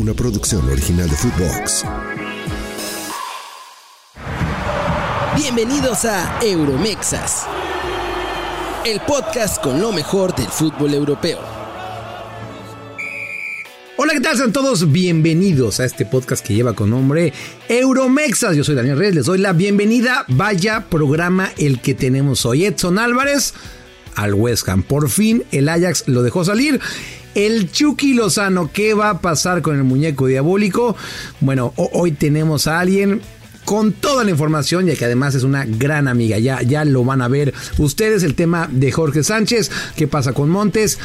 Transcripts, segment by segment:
una producción original de Footbox. Bienvenidos a Euromexas, el podcast con lo mejor del fútbol europeo. Hola, ¿qué tal? Sean todos bienvenidos a este podcast que lleva con nombre Euromexas. Yo soy Daniel Reyes, les doy la bienvenida. Vaya programa el que tenemos hoy. Edson Álvarez al West Ham. Por fin el Ajax lo dejó salir. El Chucky Lozano, ¿qué va a pasar con el muñeco diabólico? Bueno, hoy tenemos a alguien con toda la información, ya que además es una gran amiga. Ya, ya lo van a ver ustedes. El tema de Jorge Sánchez, qué pasa con Montes.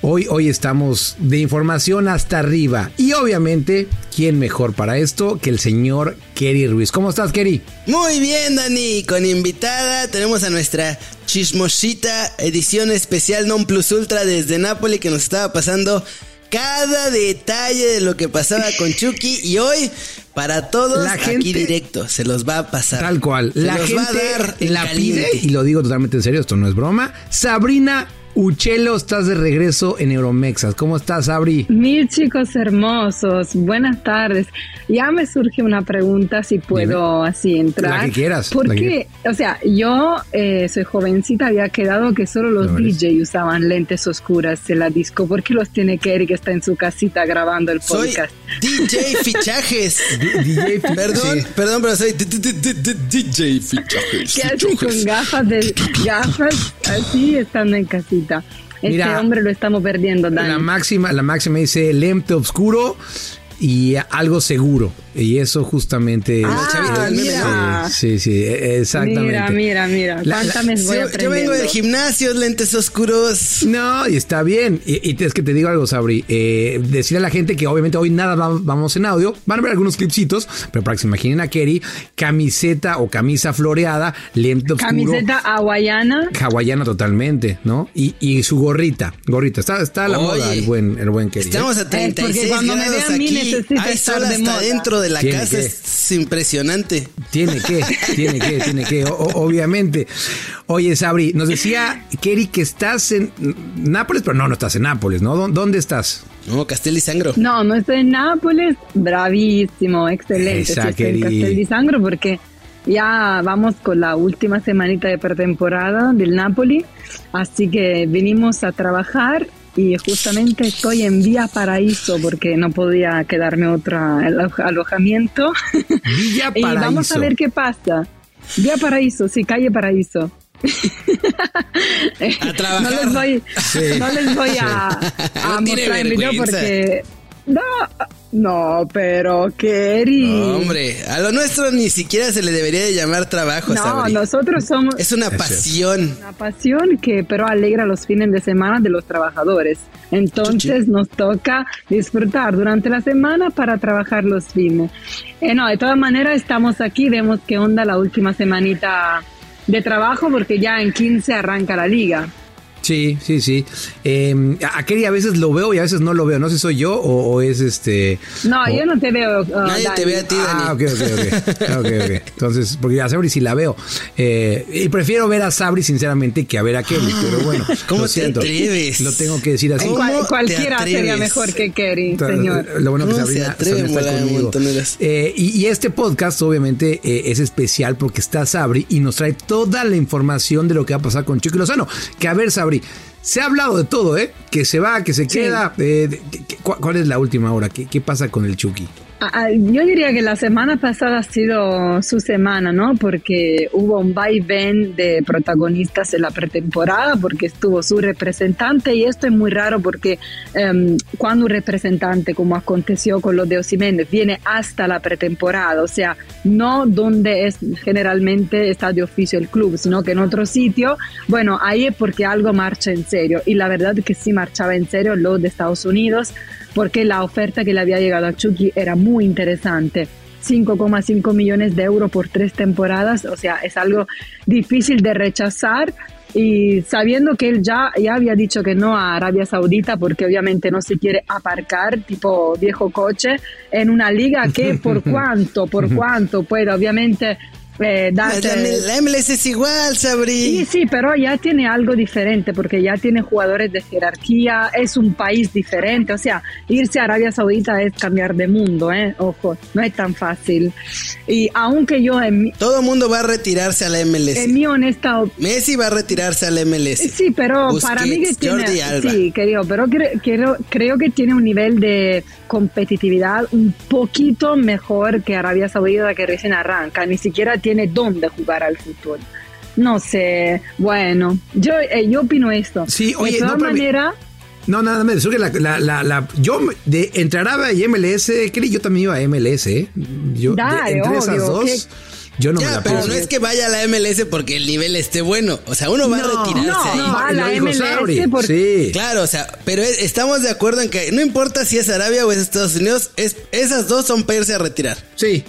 Hoy, hoy estamos de información hasta arriba. Y obviamente, ¿quién mejor para esto que el señor Kerry Ruiz? ¿Cómo estás, Kerry? Muy bien, Dani. Con invitada tenemos a nuestra chismosita edición especial Non Plus Ultra desde Nápoles que nos estaba pasando cada detalle de lo que pasaba con Chucky y hoy para todos la gente, aquí directo se los va a pasar. Tal cual. la gente la pide y lo digo totalmente en serio, esto no es broma. Sabrina Uchelo, estás de regreso en Euromexas. ¿Cómo estás, Abri? Mis chicos hermosos, buenas tardes. Ya me surge una pregunta, si puedo así entrar. La que quieras. Porque, o sea, yo eh, soy jovencita, había quedado que solo los DJ usaban lentes oscuras en la disco. ¿Por qué los tiene Kerry que está en su casita grabando el podcast? Soy DJ Fichajes. DJ Perdón, perdón, pero soy DJ Fichajes. ¿Qué hace con gafas de gafas así estando en casita? Este hombre lo estamos perdiendo, Dani. La máxima, la máxima dice lente oscuro y algo seguro. Y eso justamente. Ah, mira. Sí, sí, e, exactamente. Mira, mira, mira. ¿Cuántas voy Yo vengo del gimnasio, lentes oscuros. No, y está bien. Y, es que te digo algo, Sabri. Eh, decirle a la gente que obviamente hoy nada vamos en audio. Van a ver algunos clipsitos, pero para que se imaginen a Kerry, camiseta o camisa floreada, lente oscuro. Camiseta hawaiana. Hawaiana totalmente, ¿no? Y, y su gorrita. Gorrita. Está, está a la moda el buen, el buen Kerry. ¿eh? Estamos a 36 eh, cuando me vean aquí. Hay sol hasta dentro de la casa. Es impresionante. Tiene que, tiene que, tiene que, obviamente. Oye, Sabri, nos decía Kerry que estás en Nápoles, pero no, no estás en Nápoles, ¿no? ¿Dónde estás? No, Castel Sangro. No, no estoy en Nápoles. Bravísimo, excelente. Esa, estoy en Castel Sangro porque ya vamos con la última semanita de pretemporada del Napoli, así que venimos a trabajar y justamente estoy en Vía Paraíso porque no podía quedarme otro alojamiento. Villa Paraíso. y vamos a ver qué pasa. Vía Paraíso, sí, calle Paraíso. A trabajar. No les voy, no les voy a, a mostrar el video porque no, no, pero Kerry. No, hombre, a lo nuestro ni siquiera se le debería de llamar trabajo. No, nosotros somos. Es una pasión. Una pasión que, pero alegra los fines de semana de los trabajadores. Entonces nos toca disfrutar durante la semana para trabajar los fines. Eh, no, de todas maneras estamos aquí, vemos qué onda la última semanita de trabajo porque ya en 15 arranca la liga. Sí, sí, sí. Eh, a Kerry a veces lo veo y a veces no lo veo. No sé si soy yo o, es este. No, yo no te veo. Uh, Nadie te ve a ti, Dani. Ah, ok, ok, ok. okay, Entonces, porque a Sabri sí la veo. Eh, y prefiero ver a Sabri, sinceramente, que a ver a Kerry. Pero bueno, ¿cómo lo te atreves? Lo tengo que decir así. cualquiera sería mejor que Kerry, señor. Lo bueno que Sabrina, está conmigo. Eh, y, y, este podcast, obviamente, eh, es especial porque está Sabri y nos trae toda la información de lo que va a pasar con Chico Lozano. Que a ver, Sabri se ha hablado de todo, ¿eh? Que se va, que se queda. Eh, ¿Cuál es la última hora? ¿Qué, ¿Qué, pasa con el Chucky? Ah, ah, yo diría que la semana pasada ha sido su semana, ¿no? Porque hubo un vaivén de protagonistas en la pretemporada, porque estuvo su representante, y esto es muy raro porque em, cuando un representante, como aconteció con los de Osiméndez, viene hasta la pretemporada, o sea, no donde es generalmente está de oficio el club, sino que en otro sitio, bueno, ahí es porque algo marcha en serio, y la verdad es que sí marchaba en serio lo de Estados Unidos porque la oferta que le había llegado a Chucky era muy interesante. 5,5 millones de euros por tres temporadas, o sea, es algo difícil de rechazar y sabiendo que él ya, ya había dicho que no a Arabia Saudita porque obviamente no se quiere aparcar tipo viejo coche en una liga que por cuánto, por cuánto puede, obviamente eh, darte- La, MLS es igual, Sabri. Sí, sí, pero ya tiene algo diferente porque ya tiene jugadores de jerarquía, es un país diferente, o sea, irse a Arabia Saudita es cambiar de mundo, ¿eh? Ojo, no es tan fácil. Y aunque yo en mi, Todo mundo va a retirarse a la MLS. en mi honesta Messi va a retirarse a la MLS. Sí, pero Busquets, para mí que tiene, Jordi Alba. sí, creo, pero cre- creo, creo que tiene un nivel de competitividad un poquito mejor que Arabia Saudita que recién arranca, ni siquiera tiene dónde jugar al fútbol. No sé, bueno, yo, eh, yo opino esto. Sí, oye, de todas no, maneras, No, nada más, eso que la, la, la, la- yo de entre Arabia y MLS, Kelly, yo también iba a MLS, ¿eh? Yo, de- entre esas dos, que- yo no me ya, la pero no es que vaya a la MLS porque el nivel esté bueno. O sea, uno va No, a retirarse no, ahí. no, va a la MLS Sabri, porque- Sí. Claro, o sea, pero es- estamos de acuerdo en que no importa si es Arabia o es Estados Unidos, es, esas dos son para irse a retirar. Sí,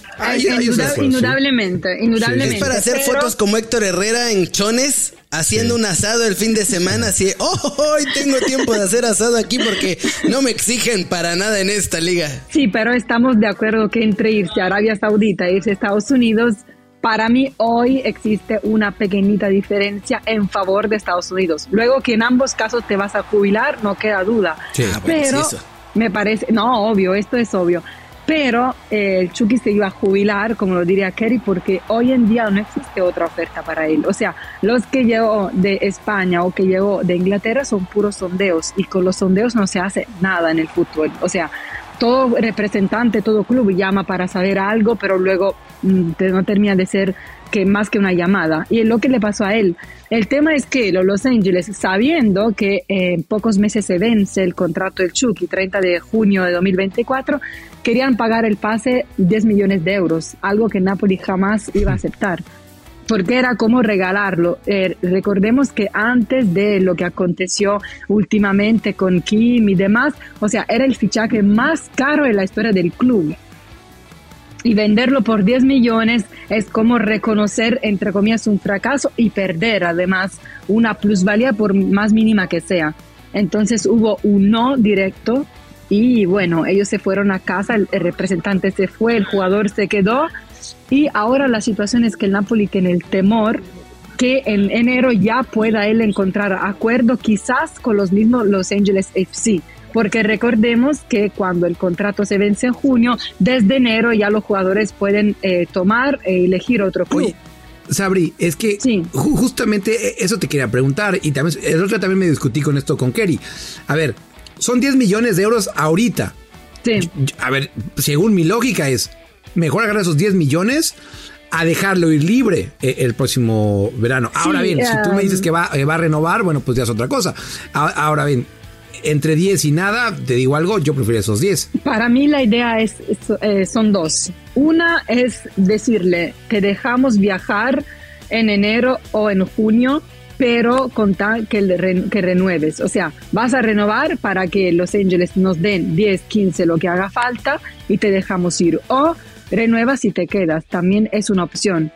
sí. indudablemente, indudablemente. Es para hacer pero- fotos como Héctor Herrera en Chones, haciendo un asado el fin de semana, así, oh, hoy tengo tiempo de hacer asado aquí porque no me exigen para nada en esta liga. Sí, pero estamos de acuerdo que entre irse a Arabia Saudita e irse a Estados Unidos, para mí hoy existe una pequeñita diferencia en favor de Estados Unidos. Luego que en ambos casos te vas a jubilar, no queda duda. Sí. Ah, bueno, pero sí, eso. me parece, no, obvio, esto es obvio. Pero eh, el Chucky se iba a jubilar, como lo diría Kerry, porque hoy en día no existe otra oferta para él. O sea, los que llegó de España o que llegó de Inglaterra son puros sondeos y con los sondeos no se hace nada en el fútbol. O sea, todo representante, todo club llama para saber algo, pero luego mm, no termina de ser que más que una llamada. Y es lo que le pasó a él. El tema es que los Los Angeles, sabiendo que eh, en pocos meses se vence el contrato del Chucky, 30 de junio de 2024, querían pagar el pase 10 millones de euros, algo que Napoli jamás iba a aceptar porque era como regalarlo. Eh, recordemos que antes de lo que aconteció últimamente con Kim y demás, o sea, era el fichaje más caro en la historia del club. Y venderlo por 10 millones es como reconocer, entre comillas, un fracaso y perder además una plusvalía por más mínima que sea. Entonces hubo un no directo y bueno, ellos se fueron a casa, el, representante se fue, el jugador se quedó y ahora la situación es que el Napoli tiene el temor que en enero ya pueda él encontrar acuerdo quizás con los mismos Los Angeles FC. Porque recordemos que cuando el contrato se vence en junio, desde enero ya los jugadores pueden eh, tomar e elegir otro club. Sabri, es que Sí. ju- justamente eso te quería preguntar y también el otro también me discutí con esto con Kerry. A ver, son 10 millones de euros ahorita. Sí. A ver, según mi lógica es mejor agarrar esos 10 millones a dejarlo ir libre eh, el próximo verano. Ahora Sí, bien, si tú me dices que va, eh, va a renovar, bueno, pues ya es otra cosa. Ahora bien, entre 10 y nada, te digo algo, yo prefiero esos 10. Para mí la idea es, eh, son dos. Una es decirle que dejamos viajar en enero o en junio, pero con tal que, que renueves. O sea, vas a renovar para que Los Ángeles nos den 10, 15, lo que haga falta y te dejamos ir. O renuevas y te quedas. También es una opción.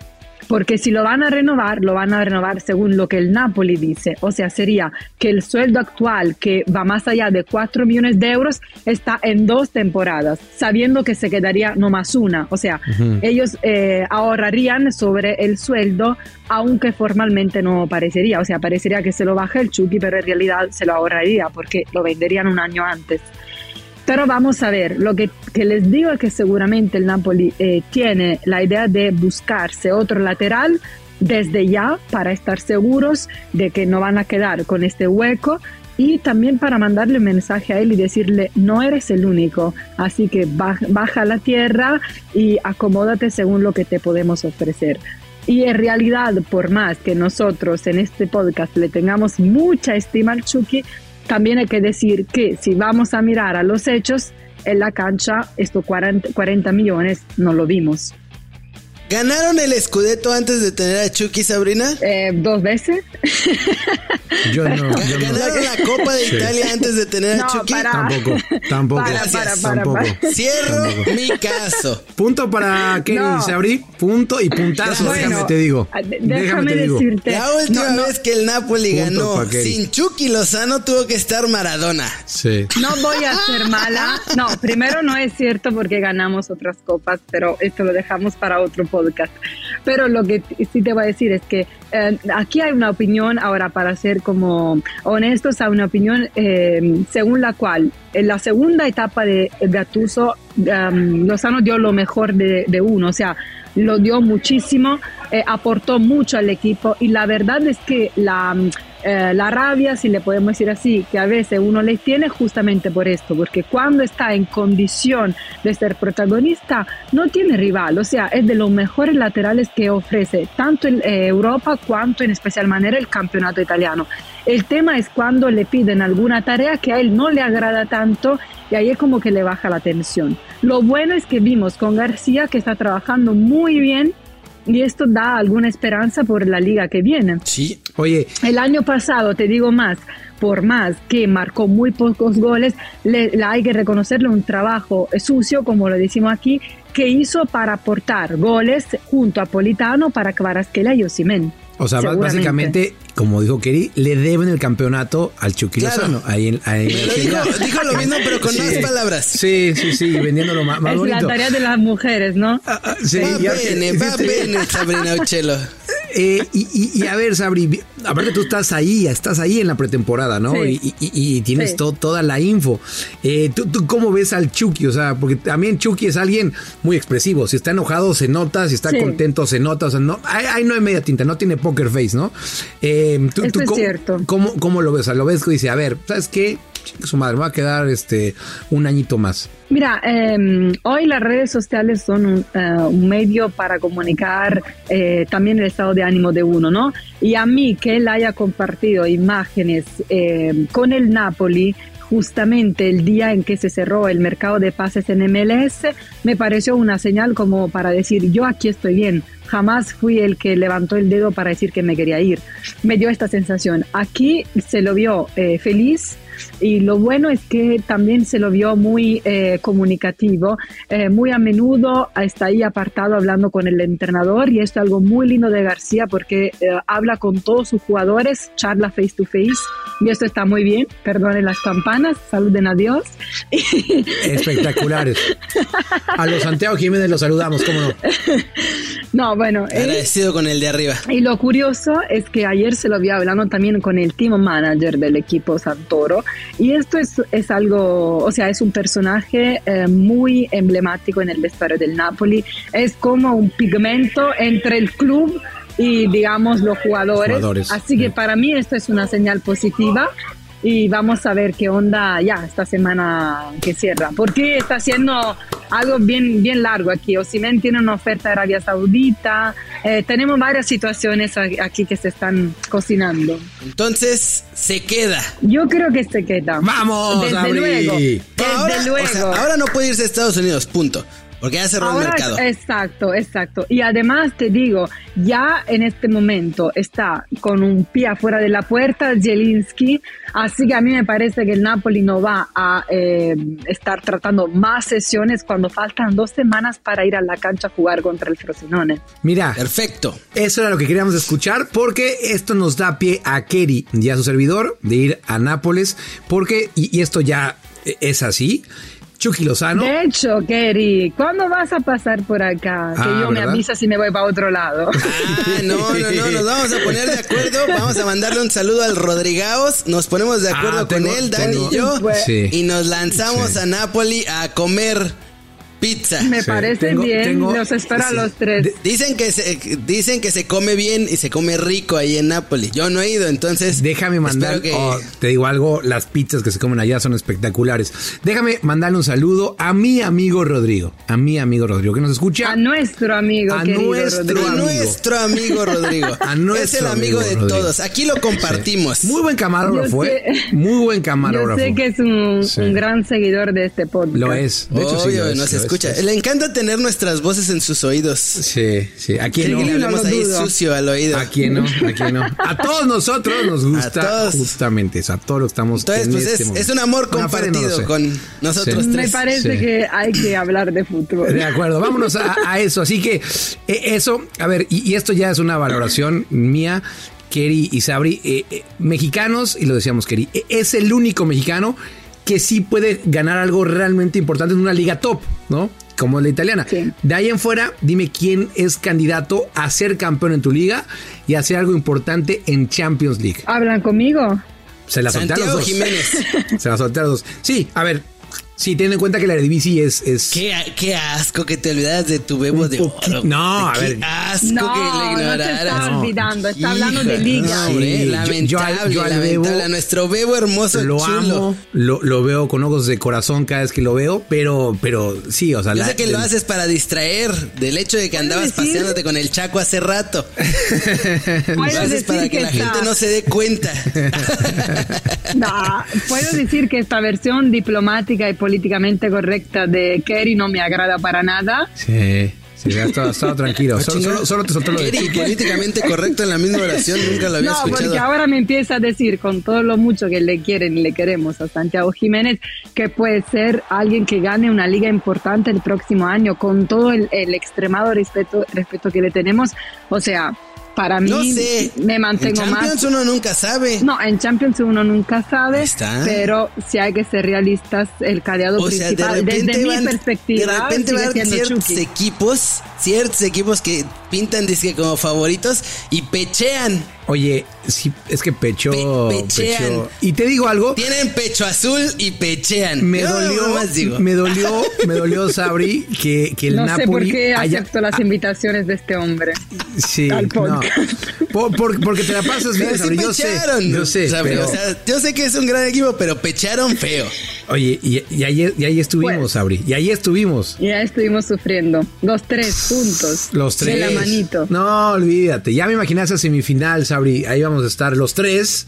Porque si lo van a renovar, lo van a renovar según lo que el Napoli dice. O sea, sería que el sueldo actual, que va más allá de 4 millones de euros, está en dos temporadas, sabiendo que se quedaría no más una. O sea, ellos eh, ahorrarían sobre el sueldo, aunque formalmente no parecería. O sea, parecería que se lo baja el Chucky, pero en realidad se lo ahorraría porque lo venderían un año antes. Pero vamos a ver, lo que, que les digo es que seguramente el Napoli eh, tiene la idea de buscarse otro lateral desde ya para estar seguros de que no van a quedar con este hueco y también para mandarle un mensaje a él y decirle no eres el único, así que baja, baja la tierra y acomódate según lo que te podemos ofrecer. Y en realidad, por más que nosotros en este podcast le tengamos mucha estima al Chucky, también hay que decir que si vamos a mirar a los hechos, en la cancha estos 40, 40 millones no lo vimos. ¿Ganaron el Scudetto antes de tener a Chucky Sabrina? Eh, ¿Dos veces? Yo no, yo no. ¿Ganaron la Copa de Sí. Italia antes de tener a Chucky? para- Tampoco, tampoco. Para, para, para, tampoco. para. Cierro mi caso. Punto para Kelly No. Sabri, punto y puntazo, Bueno, déjame te digo. Ah, Déjame Déjame te digo. decirte. La última no, no, vez que el Napoli Punto ganó sin Chucky Lozano tuvo que estar Maradona. Sí. no voy a ser mala. No, primero no es cierto porque ganamos otras copas, pero esto lo dejamos para otro podcast. Podcast. Pero lo que sí te voy a decir es que eh, aquí hay una opinión, ahora para ser como honestos, hay una opinión eh, según la cual en la segunda etapa de Gattuso um, Lozano dio lo mejor de, de uno, o sea, lo dio muchísimo, eh, aportó mucho al equipo y la verdad es que la, eh, la rabia, si le podemos decir así, que a veces uno le tiene justamente por esto, porque cuando está en condición de ser protagonista no tiene rival, o sea, es de los mejores laterales que ofrece tanto en eh, Europa cuanto en especial manera el campeonato italiano. El tema es cuando le piden alguna tarea que a él no le agrada tanto y ahí es como que le baja la tensión. Lo bueno es que vimos con García que está trabajando muy bien y esto da alguna esperanza por la liga que viene. Sí. Oye, El año pasado, te digo más, por más que marcó muy pocos goles, le, le hay que reconocerle un trabajo sucio, como lo decimos aquí, que hizo para aportar goles junto a Politano para Kvaratskhelia y Osimhen. o sea, básicamente, como dijo Keri, le deben el campeonato al Chucky Claro. Lozano. Ahí en, ahí en dijo, dijo lo mismo, pero con más palabras. Sí, sí, sí, vendiéndolo más, más Es la tarea de las mujeres, ¿no? Ah, ah, sí, Va ya- bene, va bene, Sabrina Uccello. Eh, y, y- y a ver, Sabri, aparte tú estás ahí, estás ahí en la pretemporada, ¿no? Sí. Y, y- y tienes Sí. to- toda la info. Eh, ¿tú, tú cómo ves al Chucky? O sea, porque también Chucky es alguien muy expresivo. Si está enojado, se nota. Si está Sí. contento, se nota. O sea, no, ahí, no hay media tinta, no tiene poker face, ¿no? Eh, ¿tú, Esto tú es cómo, cierto. Cómo, cómo lo ves? O sea, lo ves que dice, a ver, ¿sabes qué? Su madre, va a quedar este un añito más. Mira, eh, hoy las redes sociales son un, eh, medio para comunicar eh, también el estado de ánimo de uno, ¿no? Y a mí que él haya compartido imágenes eh, con el Napoli justamente el día en que se cerró el mercado de pases en MLS, me pareció una señal como para decir, yo aquí estoy bien, jamás fui el que levantó el dedo para decir que me quería ir. Me dio esta sensación. Aquí se lo vio eh, feliz, y lo bueno es que también se lo vio muy eh, comunicativo, eh, muy a menudo está ahí apartado hablando con el entrenador y esto es algo muy lindo de García porque eh, habla con todos sus jugadores, charla face to face y esto está muy bien, perdonen las campanas, saluden a Dios. Espectaculares. A los Santiago Jiménez los saludamos, ¿cómo no? no, bueno, él- Agradecido con el de arriba. Y lo curioso es que ayer se lo vi hablando también con el team manager del equipo Santoro. Y esto es, es algo, o sea, es un personaje eh, muy emblemático en el vestuario del Napoli. Es como un pigmento entre el club y, digamos, los jugadores. Jugadores, Así que para mí esto es una señal positiva. Y vamos a ver qué onda ya esta semana que cierra. Porque está haciendo algo bien, bien largo aquí. Osimen tiene una oferta de Arabia Saudita. Eh, tenemos varias situaciones aquí que se están cocinando. Entonces, se queda. Yo creo que se queda. ¡Vamos, Desde Abri! luego. Desde ahora, o luego. sea, ahora no puede irse a Estados Unidos, punto. Porque ya cerró el Ahora, mercado. exacto, exacto. Y además te digo, ya en este momento está con un pie afuera de la puerta Zielinski, así que a mí me parece que el Napoli no va a eh, estar tratando más sesiones cuando faltan dos semanas para ir a la cancha a jugar contra el Frosinone. Mira, Perfecto. Eso era lo que queríamos escuchar porque esto nos da pie a Kerry y a su servidor de ir a Nápoles porque, y, y esto ya es así, Chucky Lozano, De hecho, Kerry, ¿cuándo vas a pasar por acá? Que Ah, yo me avisa si me voy para otro lado. Ah, no, no, no, nos vamos a poner de acuerdo. Vamos a mandarle un saludo al Rodrigaos. Nos ponemos de acuerdo Ah, tengo- con él, Dani tengo- y yo. Sí. Y nos lanzamos Sí. a Nápoli a comer pizza. Me Sí, parece tengo- bien, tengo- los espero a sí. los tres. Dicen que se, dicen que se come bien y se come rico ahí en Nápoli. Yo no he ido, entonces. déjame mandar, que- oh, te digo algo, las pizzas que se comen allá son espectaculares. Déjame mandarle un saludo a mi amigo Rodrigo, a mi amigo Rodrigo que nos escucha. A nuestro amigo, A nuestro Rodrigo. a amigo. nuestro amigo Rodrigo. A nuestro es el amigo, amigo de Rodrigo. todos. Aquí lo compartimos. Muy buen camarógrafo, Yo ¿eh? Muy buen Yo camarógrafo. sé que es un, Sí. un gran seguidor de este podcast. Lo es. De hecho, sí, Obvio, lo es, nos lo es, escucha. lo es. Le encanta tener nuestras voces en sus oídos. Sí, sí. Aquí Quiere no. le no ahí sucio al oído. Aquí no, aquí no. A todos nosotros nos gusta A todos. justamente eso, a todos los que estamos Entonces, en pues este es, momento. es un amor no compartido con nosotros Sí. Me tres. parece Sí. que hay que hablar de fútbol. De acuerdo, vámonos a, a eso. Así que eh, eso, a ver, y, y esto ya es una valoración mía, Keri y Sabri, eh, eh, mexicanos, y lo decíamos Keri, eh, es el único mexicano que sí puede ganar algo realmente importante en una liga top, ¿no? Como la italiana. Sí. De ahí en fuera, dime quién es candidato a ser campeón en tu liga y a hacer algo importante en Champions League. ¿Hablan conmigo? Se la solté a los dos. Jiménez. Se la solté a los dos. Sí, a ver. Sí, ten en cuenta que la Eredivisie es... es Qué, qué asco que te olvidas de tu bebo de oro. No, a Qué ver. asco No, que le no se ignoraras. está No. olvidando, está hablando de liga. no, hombre, Sí, yo- lamentable, yo al- yo al lamentable. Bebo A nuestro bebo hermoso, lo chulo. amo, lo, lo veo con ojos de corazón cada vez que lo veo, pero, pero sí, o sea, Yo la- sé que lo el- haces para distraer del hecho de que andabas decir? paseándote con el chaco hace rato. Lo haces decir para que, que la está- gente no se dé cuenta. No, puedo decir que esta versión diplomática y políticamente correcta de Kerry no me agrada para nada. Sí, sí, ya estaba, estaba tranquilo. Solo, solo- solo te soltó lo de Eric, políticamente correcto en la misma oración, nunca lo había No, escuchado. porque ahora me empieza a decir con todo lo mucho que le quieren y le queremos a Santiago Jiménez que puede ser alguien que gane una liga importante el próximo año con todo el, el extremado respeto, respeto que le tenemos. O sea, para mí No sé. me mantengo en más. Champions uno nunca sabe. No, en Champions uno nunca sabe, está. pero si hay que ser realistas, el cadeado O sea, de principal, repente desde van, mi perspectiva, de repente van ciertos Chucky. equipos, ciertos equipos que pintan dizque como favoritos y pechean. Oye, sí, es que pecho, Pe- pechean. pecho. Y te digo algo, Tienen pecho azul y pechean. me dolió, nomás digo. me dolió, me dolió, Sabri, que, que el No sé por Napoli qué haya- acepto las invitaciones de este hombre. Sí, al no. Por- por- porque te la pasas bien, sí Sabri, yo sé, yo sé, Sabri, pero- o sea, yo sé que es un gran equipo, pero pecharon feo. Oye, y, y ahí, y ahí estuvimos, Pues. Sabri, y ahí estuvimos. Ya estuvimos sufriendo. Los tres juntos. Los tres. De la manito. No, olvídate. Ya me imaginé esa semifinal, Sabri. Ahí vamos a estar los tres.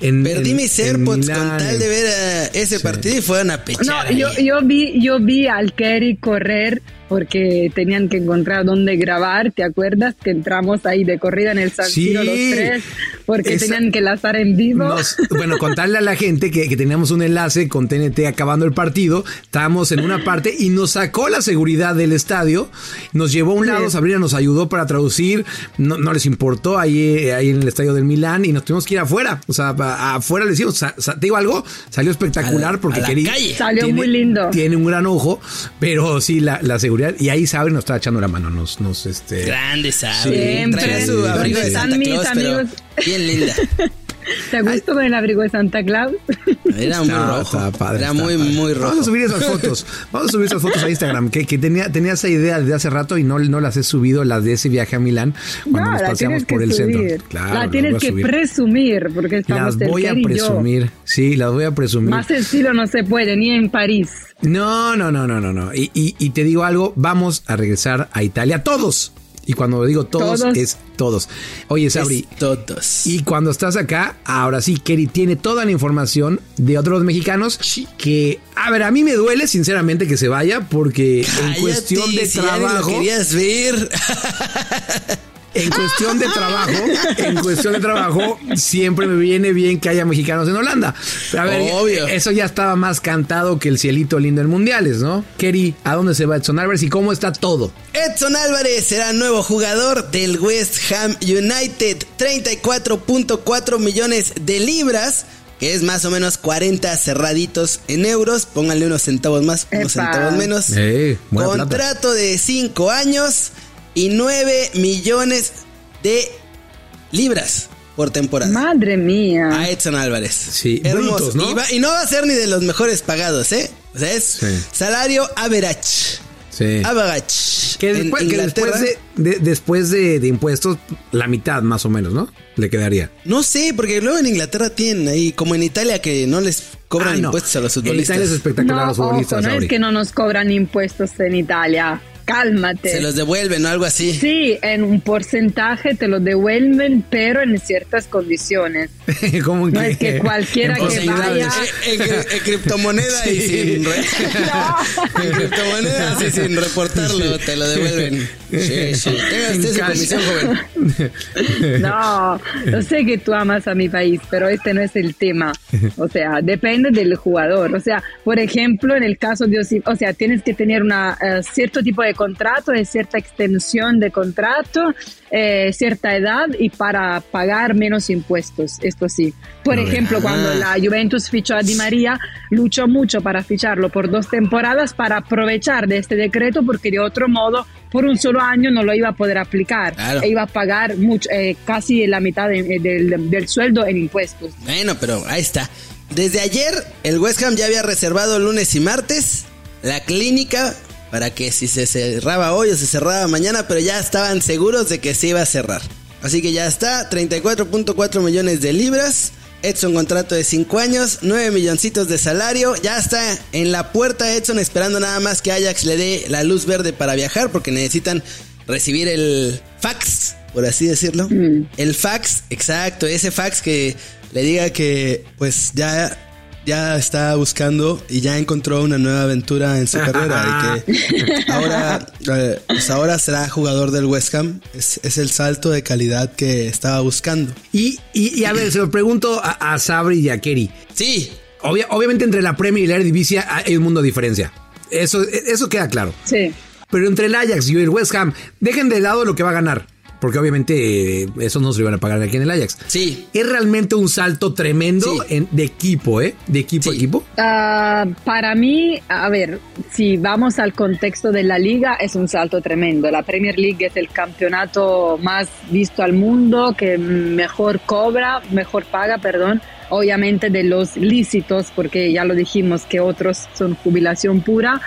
En, Perdí en- mis AirPods con tal de ver a ese partido y fueron a pechar. No, ahí. yo, yo vi, yo vi al Kerry correr porque tenían que encontrar dónde grabar. ¿Te acuerdas que entramos ahí de corrida en el San Sí. Siro los tres? Porque Esa- tenían que lanzar en vivo. Nos- bueno, contarle a la gente que, que teníamos un enlace con TNT acabando el partido. Estábamos en una parte y nos sacó la seguridad del estadio. Nos llevó a un Sí. lado, Sabrina nos ayudó para traducir. No, no les importó ahí, ahí en el estadio del Milán y nos tuvimos que ir afuera. O sea, pa- afuera les hicimos. sa- sa- te digo algo, salió espectacular A la- porque a la quería. calle. Salió muy lindo. Tiene un gran ojo, pero sí, la, la seguridad. Y ahí Sabri nos estaba echando la mano. Nos, nos, este. Grande, ¿sabes? Siempre. Traía su abrigo de Están Santa mis Claus, pero amigos. bien linda. ¿Te gustó con el abrigo de Santa Claus? Era muy Estaba- rojo. padre, Era muy, padre. muy rojo. Vamos a subir esas fotos. Vamos a subir esas fotos a Instagram. Que, que tenía, tenía esa idea desde hace rato y no, no las he subido, las de ese viaje a Milán, cuando no, nos paseamos por el subir. centro. Claro, la tienes que subir. presumir porque estamos Las voy a presumir. Sí, las voy a presumir. Más estilo no se puede, ni en París. No, no, no, no, no, no. Y, y- y te digo algo, vamos a regresar a Italia todos. Y cuando digo todos, Todos. es todos. Oye, Sabri, Es todos. Y cuando estás acá, ahora sí, Kerry tiene toda la información de otros mexicanos que, a ver, a mí me duele sinceramente que se vaya porque en cuestión de si ya ni lo trabajo, querías ver. en cuestión de trabajo, en cuestión de trabajo, siempre me viene bien que haya mexicanos en Holanda. Pero a ver, Obvio. eso ya estaba más cantado que el cielito lindo en mundiales, ¿no? Kerry, ¿a dónde se va Edson Álvarez y cómo está todo? Edson Álvarez será nuevo jugador del West Ham United. 34.4 millones de libras. Que es más o menos 40 cerraditos en euros. Pónganle unos centavos más, unos Epa. centavos menos. Plata. Contrato de 5 años y 9 millones de libras por temporada. Madre mía. A Edson Álvarez. Sí, brutos, ¿no? Y, va- y no va a ser ni de los mejores pagados, ¿eh? O sea, es Sí. salario average. Sí. Average. Que En después, que Inglaterra. después, de, de- después de, de impuestos, la mitad más o menos, ¿no? Le quedaría. No sé, porque luego en Inglaterra tienen ahí, como en Italia, que no les cobran Ah, no. impuestos a los En futbolistas. Italia es espectacular no, los futbolistas, ojo, no es que no nos cobran impuestos en Italia. Cálmate. Se los devuelven o algo así. Sí, en un porcentaje te lo devuelven, pero en ciertas condiciones. ¿Cómo No es que cualquiera que vaya- En, en- en criptomoneda y sin re- en criptomonedas y sin reportarlo te lo devuelven. Sí, sí. Comisión, joven. No, yo sé que tú amas a mi país, pero este no es el tema. O sea, depende del jugador. O sea, por ejemplo, en el caso de Osim, o sea, tienes que tener una eh, cierto tipo de contrato es cierta extensión de contrato, eh, cierta edad y para pagar menos impuestos, esto sí. Por ejemplo, cuando la Juventus fichó a Di María, luchó mucho para ficharlo por dos temporadas para aprovechar de este decreto porque de otro modo por un solo año no lo iba a poder aplicar Claro. e iba a pagar mucho, eh, casi la mitad de- eh, del, del sueldo en impuestos. Bueno, pero ahí está. Desde ayer, el West Ham ya había reservado lunes y martes la clínica para que si se cerraba hoy o se cerraba mañana, pero ya estaban seguros de que se iba a cerrar. Así que ya está, 34.4 millones de libras. Edson contrato de 5 años, 9 milloncitos de salario. Ya está en la puerta Edson esperando nada más que Ajax le dé la luz verde para viajar porque necesitan recibir el fax, por así decirlo. El fax, exacto, ese fax que le diga que pues ya ya está buscando y ya encontró una nueva aventura en su carrera y que ahora eh, pues ahora será jugador del West Ham. Es, es el salto de calidad que estaba buscando. Y, y, y a ver, se lo pregunto a, a Sabri y a Kerry. Sí, Obvia- obviamente entre la Premier y la Eredivisie hay un mundo de diferencia. Eso, eso queda claro. Sí. Pero entre el Ajax y el West Ham, dejen de lado lo que va a ganar. Porque obviamente eh, eso no se lo iban a pagar aquí en el Ajax. sí. Es realmente un salto tremendo Sí. en- de equipo, ¿eh? De equipo a equipo. Ah, para mí, a ver, si vamos al contexto de la liga, es un salto tremendo. La Premier League es el campeonato más visto al mundo, que mejor cobra, mejor paga, perdón. Obviamente de los lícitos, porque ya lo dijimos que otros son jubilación pura.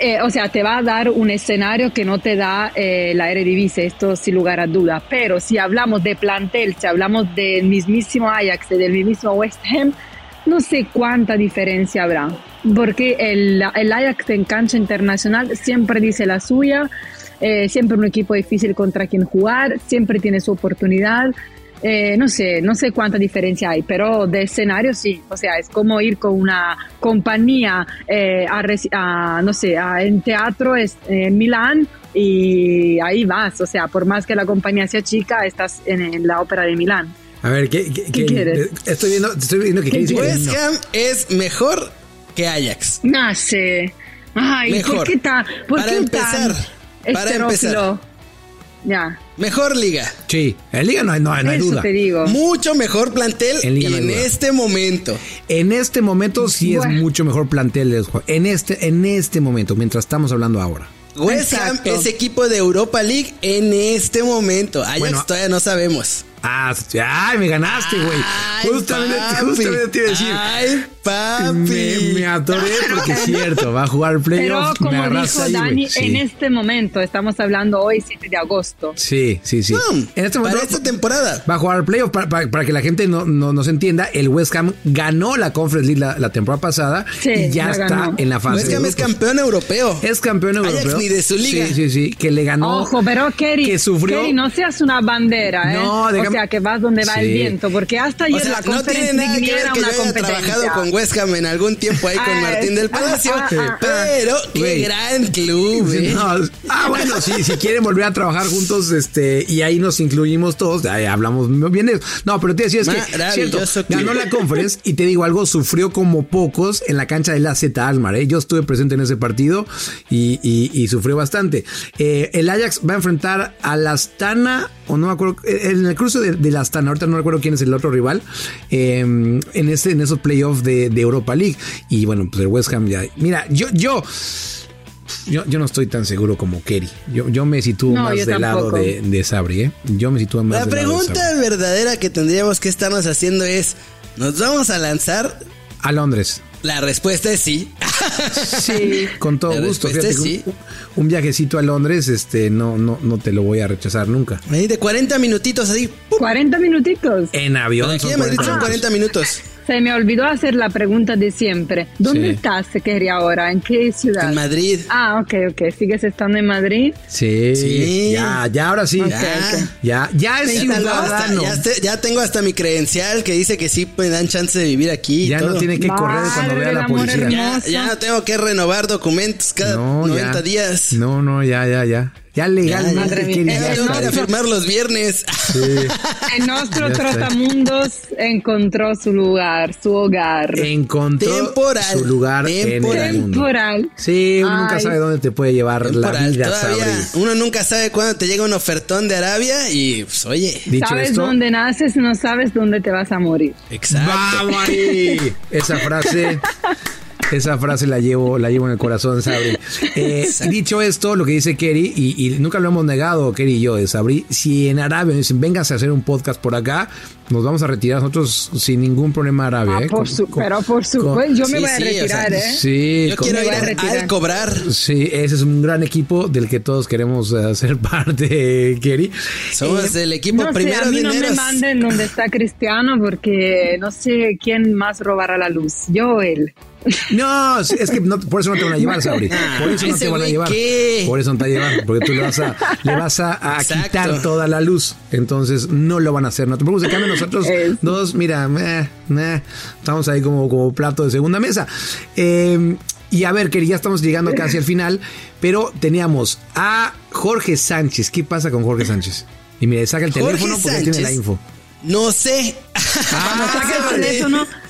Eh, o sea, te va a dar un escenario que no te da eh, la Eredivisie, esto sin lugar a duda. Pero si hablamos de plantel, si hablamos del mismísimo Ajax, del mismísimo West Ham, no sé cuánta diferencia habrá. Porque el, el Ajax en cancha internacional siempre dice la suya, eh, siempre un equipo difícil contra quien jugar, siempre tiene su oportunidad. Eh, no sé, no sé cuánta diferencia hay, pero de escenario sí. O sea, es como ir con una compañía eh, a, a, no sé, a- en teatro es, en Milán y ahí vas. O sea, por más que la compañía sea chica, estás en, en la ópera de Milán. A ver, ¿qué, qué- qué- quieres? Estoy viendo, estoy viendo que ¿Qué Kerry dice que West no. Ham es mejor que Ajax. Nace. Ay, Mejor. ¿por qué tan, por Para qué empezar, tan para esterófilo? Ya, Mejor liga. Sí, en Liga no hay, no hay- no hay eso duda. te digo. Mucho mejor plantel En Liga y no hay en este momento. En este momento sí es mucho mejor plantel de los jugadores. En este, en este momento, mientras estamos hablando ahora. West Ham es equipo de Europa League en este momento. Ajax Bueno. todavía no sabemos. Ah, ay, me ganaste, güey. Justamente, papi. justamente te iba a decir. Ay, papi. Me, me atoré porque es cierto, va a jugar Pero playoff. me como dijo ahí, Dani. Sí. en este momento, estamos hablando hoy 7 de agosto. Sí, sí, sí. Hmm, en este para momento esta temporada. va a jugar playoff para, para- para que la gente no, no, nos entienda. El West Ham ganó la Conference League la, la temporada pasada Sí, y ya está ganó. en la fase. West Ham es campeón europeo. Es campeón Ajax europeo. ni de su liga. Sí, sí, sí. Que le ganó. Ojo, pero Kerry, que sufrió. Kerry, no seas una bandera, ¿eh? No, déjame- sea, que vas donde va Sí. el viento, porque hasta O ayer sea, la no tiene nada que ni ver que yo haya trabajado con West Ham en algún tiempo ahí con Ah, Martín del ah, Palacio. ah, ah, ah. pero qué gran club, Sí, ¿eh? no, ah, bueno, sí, si quieren volver a trabajar juntos, este, y ahí nos incluimos todos, ahí hablamos bien de eso. No, pero te decía es que, cierto, ganó la conference y te digo algo, sufrió como pocos en la cancha de la Z Almar, ¿eh? Yo estuve presente en ese partido y, y- y sufrió bastante. Eh, el Ajax va a enfrentar a la Astana, o no me acuerdo, eh, en el cruce de, de la Astana, ahorita no recuerdo quién es el otro rival, eh, en, ese, en esos playoffs de, de Europa League. Y bueno, pues el West Ham ya. Mira, yo, yo. Yo, yo no estoy tan seguro como Kerry. Yo, yo me sitúo No, más del lado de, de Sabri, ¿eh? Yo me sitúo más La del lado de pregunta Sabri. verdadera que tendríamos que estarnos haciendo es, ¿nos vamos a lanzar? A Londres. La respuesta es sí. Sí. Con todo La gusto. Fíjate es que sí. un, un viajecito a Londres, este, no, no, no te lo voy a rechazar nunca. Ahí de 40 minutitos así. ¡pum! 40 minutitos. En avión. Aquí son en Madrid 40 son 40 minutos. Se me olvidó hacer la pregunta de siempre. ¿Dónde Sí. estás, Kerry, ahora? ¿En qué ciudad? En Madrid. Ah, ok, ok. ¿Sigues estando en Madrid? Sí, Sí. Ya, ya, ahora sí. Ya. Ya, ya es Ya tengo, hasta, ciudadano. ya, te- ya tengo hasta mi credencial que dice que sí me dan chance de vivir aquí. y Ya no tiene que correr cuando vea la policía. Ya, ya no tengo que renovar documentos cada No, 90 ya. días. No, no, ya, ya, ya. Ya Madre mía. Eh, ya está que ahí. firmar los viernes. Sí. El nuestro trotamundos encontró su lugar, su hogar. Encontró Temporal, su lugar temporal. en el mundo. Temporal. Sí, uno nunca sabe dónde te puede llevar la vida, todavía uno nunca sabe cuándo te llega un ofertón de Arabia y pues oye. Dicho sabes esto, dónde naces, no sabes dónde te vas a morir. Exacto. ¡Vamos ahí! Esa frase, esa frase la llevo, la llevo en el corazón, Sabri. Eh, dicho esto, lo que dice Kerry, y, y nunca lo hemos negado, Kerry y yo, de Sabri, si en Arabia nos dicen, véngase a hacer un podcast por acá, nos vamos a retirar nosotros sin ningún problema a Arabia. Ah, ¿eh? por Con- su- con- pero por supuesto, yo me sí, voy a sí, o retirar, sea, ¿eh? Sí, Yo con- quiero voy a ir retirar. al cobrar. Sí, ese es un gran equipo del que todos queremos eh, ser parte, Kerry. Somos Eh, el equipo No sé, primero a mí no me manden donde está Cristiano porque no sé quién más robará la luz, yo o él. No, es que no- por eso no te van a llevar, Sabri. Ah, Por eso no te van a llevar. ¿qué? Por eso no te van a llevar. Porque tú le vas a, le vas a, quitar toda la luz. Entonces no lo van a hacer. No te preocupes. Cambio, nosotros Es- dos, mira, eh, eh, estamos ahí como, como plato de segunda mesa. Eh, y a ver, que ya estamos llegando casi al final. Pero teníamos a Jorge Sánchez. ¿Qué pasa con Jorge Sánchez? Y mire, saca el Jorge teléfono porque tiene la info. No sé.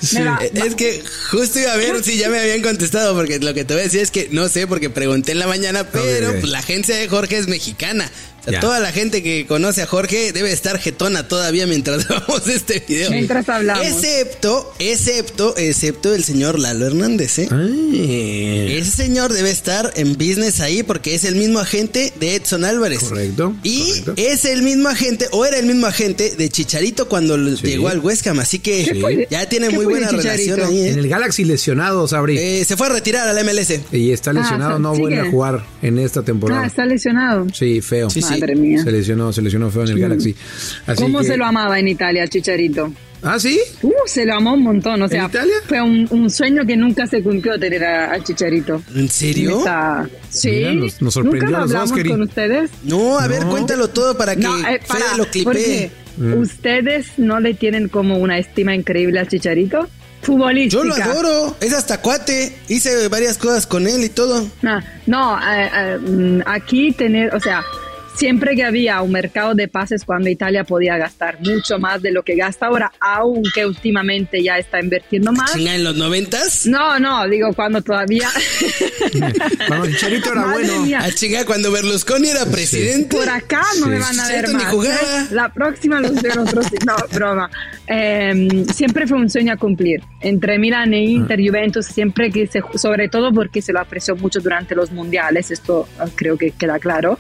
Sí. va- Es que justo iba a ver si ya me habían contestado, porque lo que te voy a decir es que no sé, porque pregunté en la mañana, pero pues, la agencia de Jorge es mexicana. O sea, Ya. toda la gente que conoce a Jorge debe estar jetona todavía mientras grabamos este video. Mientras hablamos. Excepto, excepto, excepto el señor Lalo Hernández, ¿eh? Ay. Ese señor debe estar en business ahí porque es el mismo agente de Edson Álvarez. Correcto, Y correcto. es el mismo agente, o era el mismo agente de Chicharito cuando Sí. llegó al West Ham. Así que ya tiene ¿Qué muy buena relación ahí. ¿eh? En el Galaxy lesionado, Sabri. Eh, se fue a retirar al MLS. Y está lesionado, Ah, no vuelve a jugar en esta temporada. Ah, está lesionado. Sí, feo. Sí, sí. Madre mía. Se lesionó, se lesionó feo en el Galaxy. Así ¿Cómo que- se lo amaba en Italia, Chicharito? ¿Ah, sí? Uh, se lo amó un montón. O sea, Italia? fue un, un sueño que nunca se cumplió tener a- al Chicharito. ¿En serio? Sí. Mira, nos- nos sorprendió ¿Nunca a lo hablamos con ustedes? No, a ver, No. cuéntalo todo para que No, eh, Fede para, lo clipee. Mm. ustedes no le tienen como una estima increíble al Chicharito. Futbolística. Yo lo adoro, es hasta cuate. Hice varias cosas con él y todo. No, no eh, eh, mm, aquí tener, o sea, siempre que había un mercado de pases cuando Italia podía gastar mucho más de lo que gasta ahora, aunque últimamente ya está invirtiendo más. Chinga, en los noventas. No, no, digo cuando todavía. Cuando Chicharito era Madre bueno. mía. A chinga, cuando Berlusconi era presidente. Por acá no Sí. me van a ver ni más. jugaba. ¿eh? La próxima los veo otros. No, broma. Eh, siempre fue un sueño a cumplir. Entre Milan e Inter, Ah. Juventus, siempre que se, sobre todo porque se lo apreció mucho durante los mundiales, esto eh, creo que queda claro.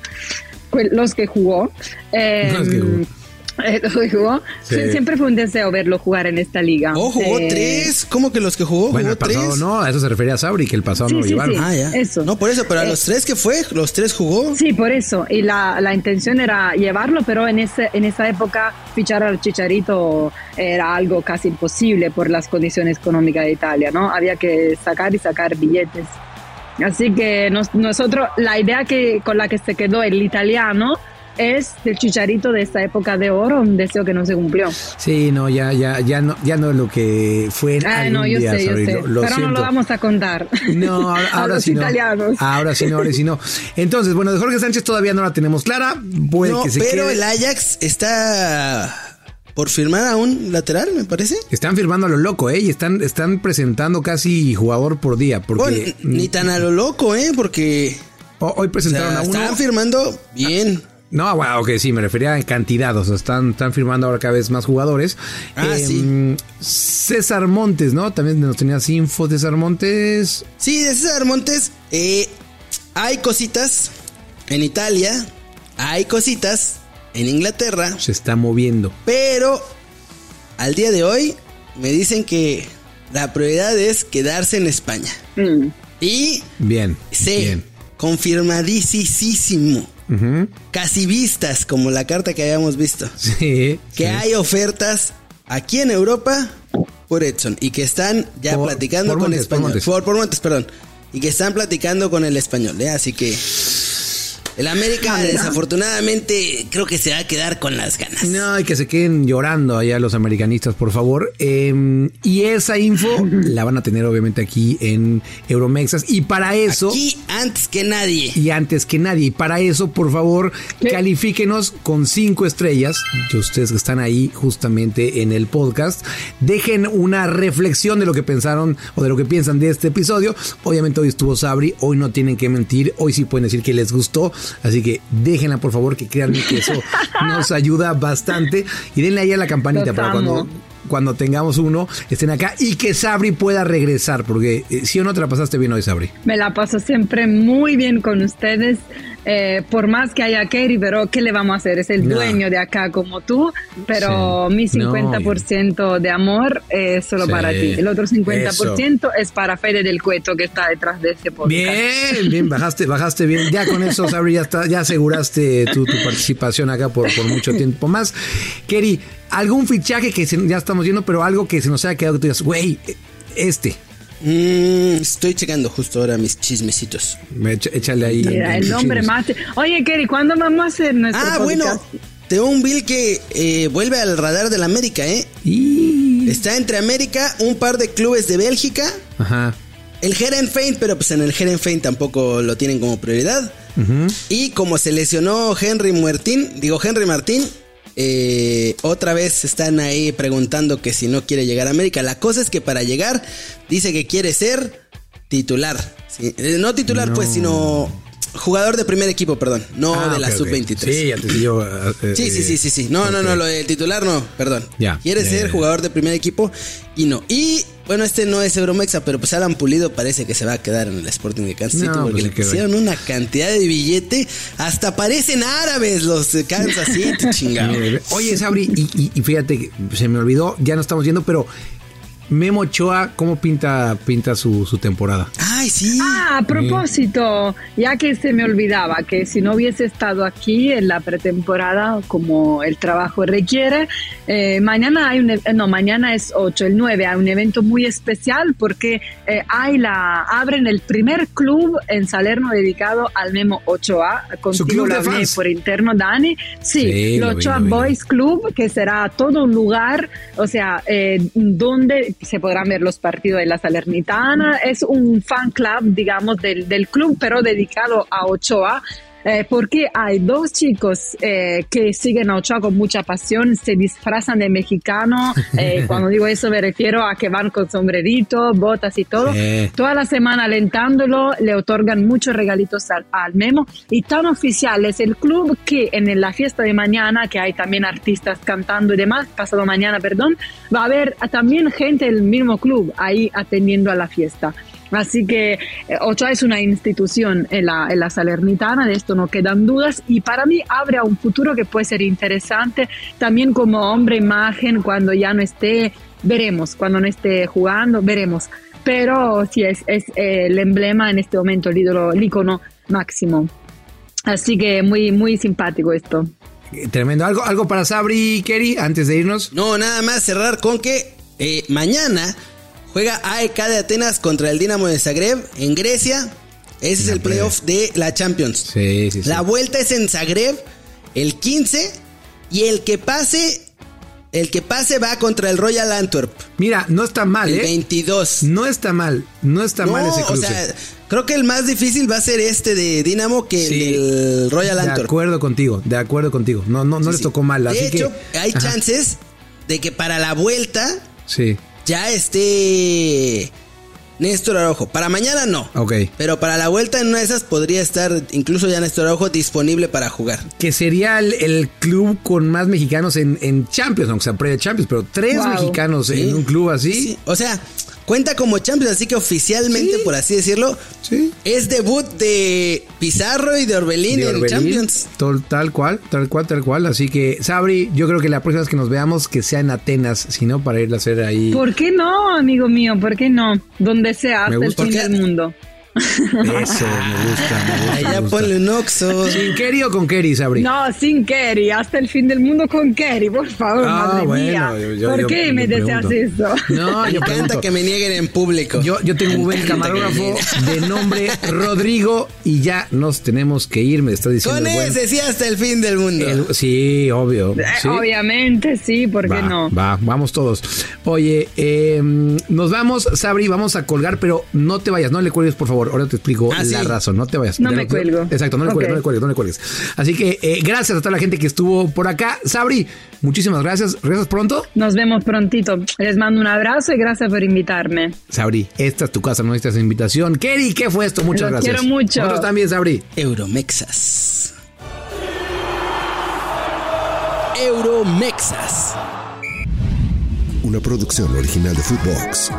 Los que jugó. Eh, Los que jugó. eh. Sí. Siempre fue un deseo verlo jugar en esta liga. Oh, jugó Eh, tres. ¿Cómo que los que jugó? Bueno, el pasado tres. no, a eso se refería a Sabri, que el pasado Sí, no lo sí, llevaron. sí. Ah, ya. Eso. No, por eso, pero a Eh, los tres que fue, los tres jugó. Sí, por eso. Y la, la intención era llevarlo, pero en, ese, en esa época fichar al Chicharito era algo casi imposible por las condiciones económicas de Italia, ¿no? Había que sacar y sacar billetes. Así que nos- nosotros, la idea que, con la que se quedó el italiano es del Chicharito de esta época de oro, un deseo que no se cumplió. Sí, no, ya, ya, ya no, ya no es lo que fue Ah, no, yo día, sé, yo sé. lo- lo pero no lo vamos a contar. No, ahora, a ahora los sí no. Ahora sí no, ahora sí no. Entonces, bueno, de Jorge Sánchez todavía no la tenemos clara. Puede no, que se pero quede. el Ajax está por firmar a un lateral, me parece. Están firmando a lo loco, ¿eh? Y están, están presentando casi jugador por día. Bueno, Porque n- ni tan a lo loco, ¿eh? Porque ho- hoy o presentaron sea, a uno. están firmando bien. No, bueno, ok, sí, me refería en cantidad. O sea, están, están firmando ahora cada vez más jugadores. Ah, Em, César Montes, ¿no? También nos tenías info de César Montes. Sí, de César Montes, eh, hay cositas en Italia, hay cositas en Inglaterra, Se está moviendo. pero al día de hoy me dicen que la prioridad es quedarse en España. Mm. Y Bien. sé, Bien. confirmadísimo, casi vistas como la carta que habíamos visto, Sí. que sí. hay ofertas aquí en Europa por Edson y que están ya Por- platicando por con Montes, por español. Montes. Por, por Montes, perdón. Y que están platicando con el español, ¿eh? Así que El América, desafortunadamente, creo que se va a quedar con las ganas. No, y que se queden llorando allá los americanistas, por favor. Eh, y esa info la van a tener obviamente aquí en Euromexas. Y para eso... Aquí antes que nadie. Y antes que nadie. Y para eso, por favor, califíquenos con cinco estrellas. Ustedes que están ahí justamente en el podcast. Dejen una reflexión de lo que pensaron o de lo que piensan de este episodio. Obviamente hoy estuvo Sabri, hoy no tienen que mentir, hoy sí pueden decir que les gustó. Así que déjenla por favor, que créanme que eso nos ayuda bastante. Y denle ahí a la campanita para cuando cuando tengamos uno, estén acá y que Sabri pueda regresar, porque si ¿sí o no te la pasaste bien hoy, Sabri. Me la paso siempre muy bien con ustedes. Eh, por más que haya Kerry, pero ¿qué le vamos a hacer? Es el dueño de acá como tú, pero mi 50% de amor es solo para ti. El otro 50% es para Fede del Cueto que está detrás de ese podcast. Bien, bien, bajaste, bajaste bien. Ya con eso, Sabri, ya, está, ya aseguraste tu, tu participación acá por, por mucho tiempo más. Kerry, algún fichaje que ya estamos viendo, pero algo que se nos haya quedado que tú digas, güey, este. Mm, estoy checando justo ahora mis chismecitos. échale ahí. Mira, el nombre más. Oye, Kerry, ¿cuándo vamos a hacer nuestro Ah, bueno. Tengo un Bill que eh, vuelve al radar de la América, ¿eh? Y... Está entre América, un par de clubes de Bélgica. Ajá. El Fein, pero pues en el Fein tampoco lo tienen como prioridad. Y como se lesionó Henry Martín, digo Henry Martín, eh, otra vez están ahí preguntando que si no quiere llegar a América. La cosa es que para llegar dice que quiere ser titular. Eh, no titular, pues, sino jugador de primer equipo, perdón. No ah, de la sub-23. Sí, ya te eh, sí, sí, sí, sí, sí. No, no, no, lo del titular no, perdón. Ya. Quiere ser jugador de primer equipo y no. Y bueno, este no es Euromexa, pero pues Alan Pulido parece que se va a quedar en el Sporting de Kansas City porque pues le pusieron una cantidad de billete. Hasta parecen árabes los de Kansas City, chingado. Oye, Sabri, y, y, fíjate, se me olvidó, ya no estamos viendo, pero Memo Ochoa, ¿cómo pinta, pinta su, temporada? Ay, sí. Ah, a propósito, ya que se me olvidaba que si no hubiese estado aquí en la pretemporada como el trabajo requiere, eh, mañana hay un, e, no, mañana es 8, el 9, hay un evento muy especial porque eh, hay la, abren el primer club en Salerno dedicado al Memo Ochoa. Contigo lo hablé por interno, Dani. Sí, el Ochoa Boys Club, que será todo un lugar, o sea, eh, donde se podrán ver los partidos de la Salernitana. Es un fan club, digamos, del, del club, pero dedicado a Ochoa. Eh, porque hay dos chicos eh, que siguen a Ochoa con mucha pasión, se disfrazan de mexicano. Eh, cuando digo eso me refiero a que van con sombrerito, botas y todo. Toda la semana alentándolo, le otorgan muchos regalitos al, al, Memo. Y tan oficial es el club que en la fiesta de mañana, que hay también artistas cantando y demás, pasado mañana, perdón, va a haber también gente del mismo club ahí atendiendo a la fiesta. Así que eh, Ochoa es una institución en la, en la Salernitana, de esto no quedan dudas, y para mí abre a un futuro que puede ser interesante también como hombre imagen cuando ya no esté, veremos, cuando no esté jugando, veremos. Pero sí es, es eh, el emblema en este momento, el ídolo, el icono máximo. Así que muy, muy simpático esto. Tremendo. ¿Algo, algo para Sabri y Kerry antes de irnos? No, nada más cerrar con que eh, mañana Juega AEK de Atenas contra el Dinamo de Zagreb en Grecia. Ese es el playoff de la Champions. Sí, sí, sí. La vuelta es en Zagreb el 15 y el que pase el que pase va contra el Royal Antwerp. Mira, no está mal, el ¿eh? 22. No está mal, no está mal ese cruce. O sea, creo que el más difícil va a ser este de Dinamo que el Royal Antwerp. De acuerdo contigo, de acuerdo contigo. No, no, no les tocó mal. De hecho, hay chances de que para la vuelta sí ya esté Néstor Araujo. Para mañana no. Ok. Pero para la vuelta en una de esas podría estar incluso ya Néstor Araujo disponible para jugar. Que sería el, club con más mexicanos en, en Champions, aunque sea pre-Champions, pero tres mexicanos en un club así. Sí. O sea, Cuenta como Champions, así que oficialmente, por así decirlo, es debut de Pizarro y de Orbelín, en Champions. Tal, cual, tal cual, tal cual. Así que, Sabri, yo creo que la próxima vez que nos veamos, que sea en Atenas, si no, para ir a hacer ahí. ¿Por qué no, amigo mío? ¿Por qué no? Donde sea, hasta el fin del mundo. Eso, me gusta, me gusta. Me gusta. ponle un oxo. ¿Sin Kerry o con Kerry, Sabri? No, sin Kerry, hasta el fin del mundo con Kerry, por favor, Ah, madre bueno, mía. yo- yo- ¿Por yo- qué yo me deseas eso? No, Me yo encanta pregunto. que me nieguen en público. Yo, yo tengo un buen camarógrafo de nombre Rodrigo y ya nos tenemos que ir, me está diciendo Con el buen- ese sí hasta el fin del mundo. el- sí, obvio. Eh, sí. Obviamente sí, ¿por qué Va, no? va, vamos todos. Oye, eh, nos vamos, Sabri, vamos a colgar, pero no te vayas, no le cuelgues, por favor. Ahora te explico Ah, la sí. razón, no te vayas. No De me lo- cuelgo. Exacto, no le cuelgues, Ok. no le cuelgues, no le cuelgues. Así que eh, gracias a toda la gente que estuvo por acá. Sabri, muchísimas gracias. ¿Regresas pronto? Nos vemos prontito. Les mando un abrazo y gracias por invitarme. Sabri, esta es tu casa, no necesitas invitación. Kerry, ¿qué fue esto? Muchas Los gracias. quiero mucho. Nosotros también, Sabri. Euromexas. Euromexas. Una producción original de Footbox.